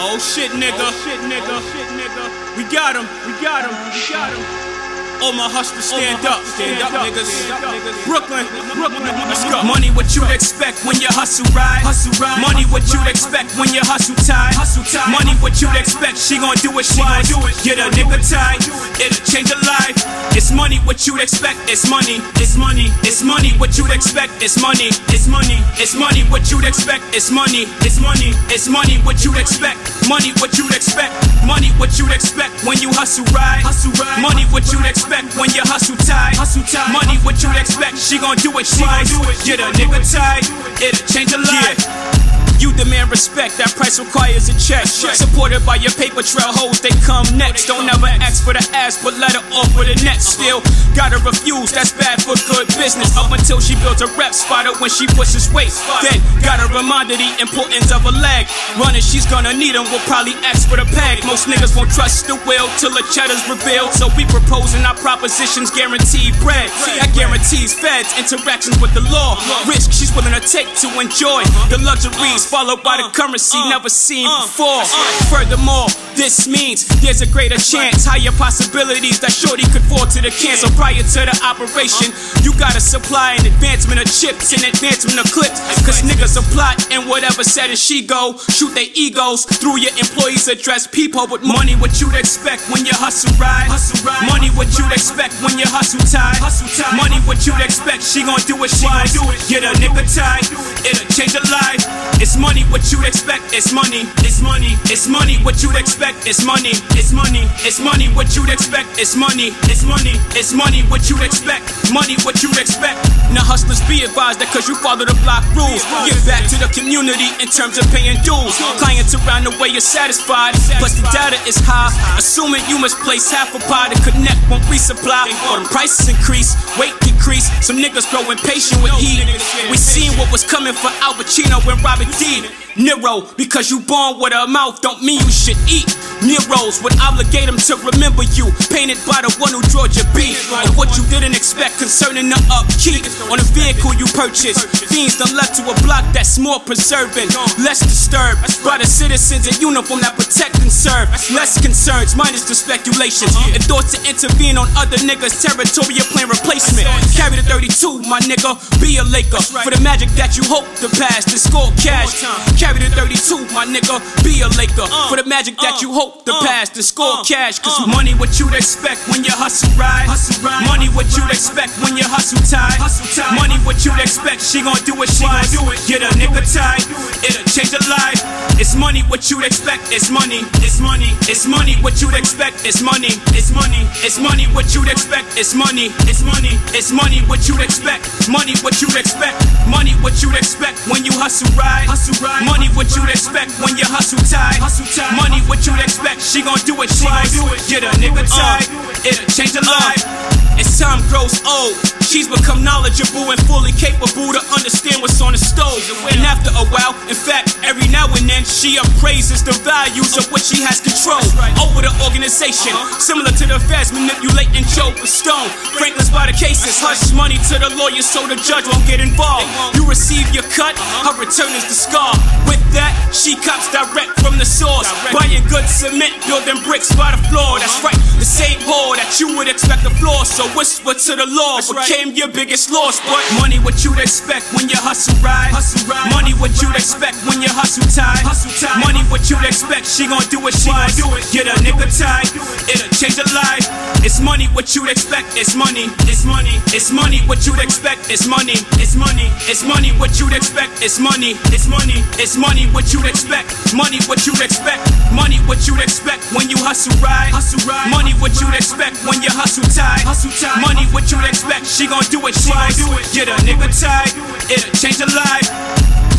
Oh shit, nigga. Oh shit, nigga. Oh shit, nigga. We got him. We got him. We got him. All my hustlers stand up, stand up, niggas. Brooklyn, Brooklyn, let's go. Money, what you'd expect when you hustle right? Hustle right. Money, what you'd expect when you hustle tight? Hustle tight. Money, what you'd expect? She gon' do it, she gon' do it. Get a nigga tight, it'll change a life. It's money, what you'd expect? It's money, it's money, it's money, what you'd expect? It's money, it's money, it's money, what you'd expect? It's money, it's money, it's money, what you'd expect? Money, what you'd expect? Money, what you'd expect when you hustle right? Hustle right. Money, what you'd expect? Expect when you hustle tight. Hustle tight. Money, what you expect? She gon' do it, she gon' do it. Get a nigga tight, it'll change a life. Yeah. You demand respect, that price requires a check. Supported by your paper trail hoes, they come next. Don't ever ask for the ass, but let her off with a net. Still, gotta refuse, that's bad for good business. Up until she builds a rep spotter when she pushes weight. Then, gotta remind her the importance of a leg. Running, she's gonna need We'll probably ask for the peg. Most niggas won't trust the will till the cheddar's revealed. So we proposing our propositions, guaranteed bread. That guarantees feds, interactions with the law. Risk she's willing to take to enjoy the luxuries followed by the uh, currency uh, never seen uh, before. Furthermore, this means there's a greater chance, higher possibilities that Shorty could fall to the cancer prior to the operation. You gotta supply an advancement of chips and advancement of clips. Cause niggas are plot and whatever setting she go, shoot their egos through your employees' address. People with money, what you'd expect when you hustle ride. Money, what you'd expect when you hustle tight. Money, what you'd expect, she gon' do it, she gon' do it. Get a nigga tight, it'll change a life. It's money, what you'd expect, it's money, it's money, it's money, what you'd expect, it's money, it's money, it's money, what you'd expect, it's money, it's money, it's money, what you'd expect, money, what you'd expect. Now hustlers be advised that cause you follow the block rules, give back to the community in terms of paying dues. Clients around the way you're satisfied, plus the data is high, assuming you must place half a pie to connect when resupply, or the prices increase, weight decrease, some niggas grow impatient with heat. We seen what was coming for Al Pacino when Robert De Niro, because you born with a mouth don't mean you should eat. Neros would obligate them to remember you, painted by the one who drew your beef. And what you didn't expect concerning the upkeep on a vehicle you purchased. Fiends done left to a block that's more preserving, less disturbed by the citizens in uniform that protect and serve. Less concerns, minus the speculations. And thoughts to intervene on other niggas' territorial plan replacement. Carry the 32, my nigga, be a Laker. For the magic that you hope to pass, the score cash. Carry the 32, my nigga, be a Laker. For the magic that you hope to uh, pass to score uh, cash. Cause uh. money what you'd expect when you hustle right. Money what you'd expect when you hustle tight. Money what you'd expect, she gon' do it, she gon' do it. Get a nigga tight, it'll change a life. It's money what you'd expect, it's money, it's money, it's money what you'd expect, it's money, it's money, it's money what you'd expect, it's money, it's money, it's money what you'd expect, money what you'd expect, money what you'd expect when you hustle right. Money what you'd expect when you hustle tight. Money what you'd expect she gon' do it, she gon' do it. Get a nigga uh, tight, it'll change her uh. life. As time grows old, she's become knowledgeable and fully capable to understand what's on the stove. And after a while, in fact, every then, she appraises the values of what she has control over the organization. Similar to the feds manipulating Joe Stone. Franklin's by the cases, hush money to the lawyer so the judge won't get involved. You receive your cut, her return is the scar. With that, she cops direct from the source. Buying good cement, building bricks by the floor. That's right, the same hole that you would expect the floor. So whisper to the Lord became your biggest loss. But money, what you'd expect when you hustle right. Money, what you'd expect when you hustle tight. Money, what you'd expect. She gon' do it, she gon' do it. Get a nigga tight, it'll change a life. It's money, what you'd expect. It's money, it's money, it's money, what you'd expect. It's money, it's money, it's money, what you'd expect. It's money, it's money, it's money, what you'd expect. Money, what you'd expect. Money, what you'd expect when you hustle right. Hustle right money, what you'd expect when you hustle tight. Hustle tight money, what you'd expect. She gon' do it, she gon' do it. Get a nigga tight, it'll change a life.